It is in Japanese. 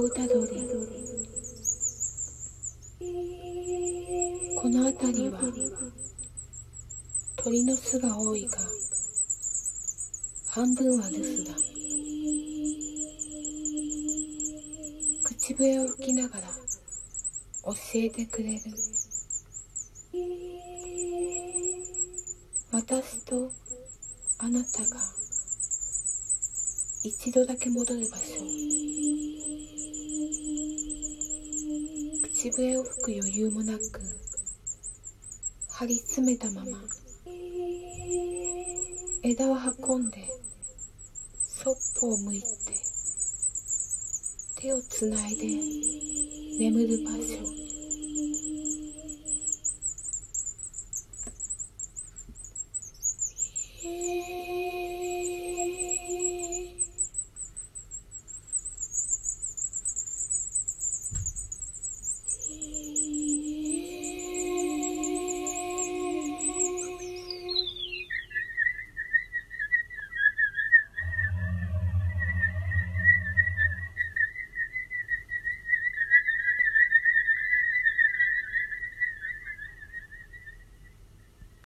歌通りこの辺りは鳥の巣が多いが半分は留守だ。口笛を吹きながら教えてくれる。私とあなたが一度だけ戻る場所。渋谷を吹く余裕もなく張り詰めたまま枝を運んでそっぽを向いて手をつないで眠る場所。え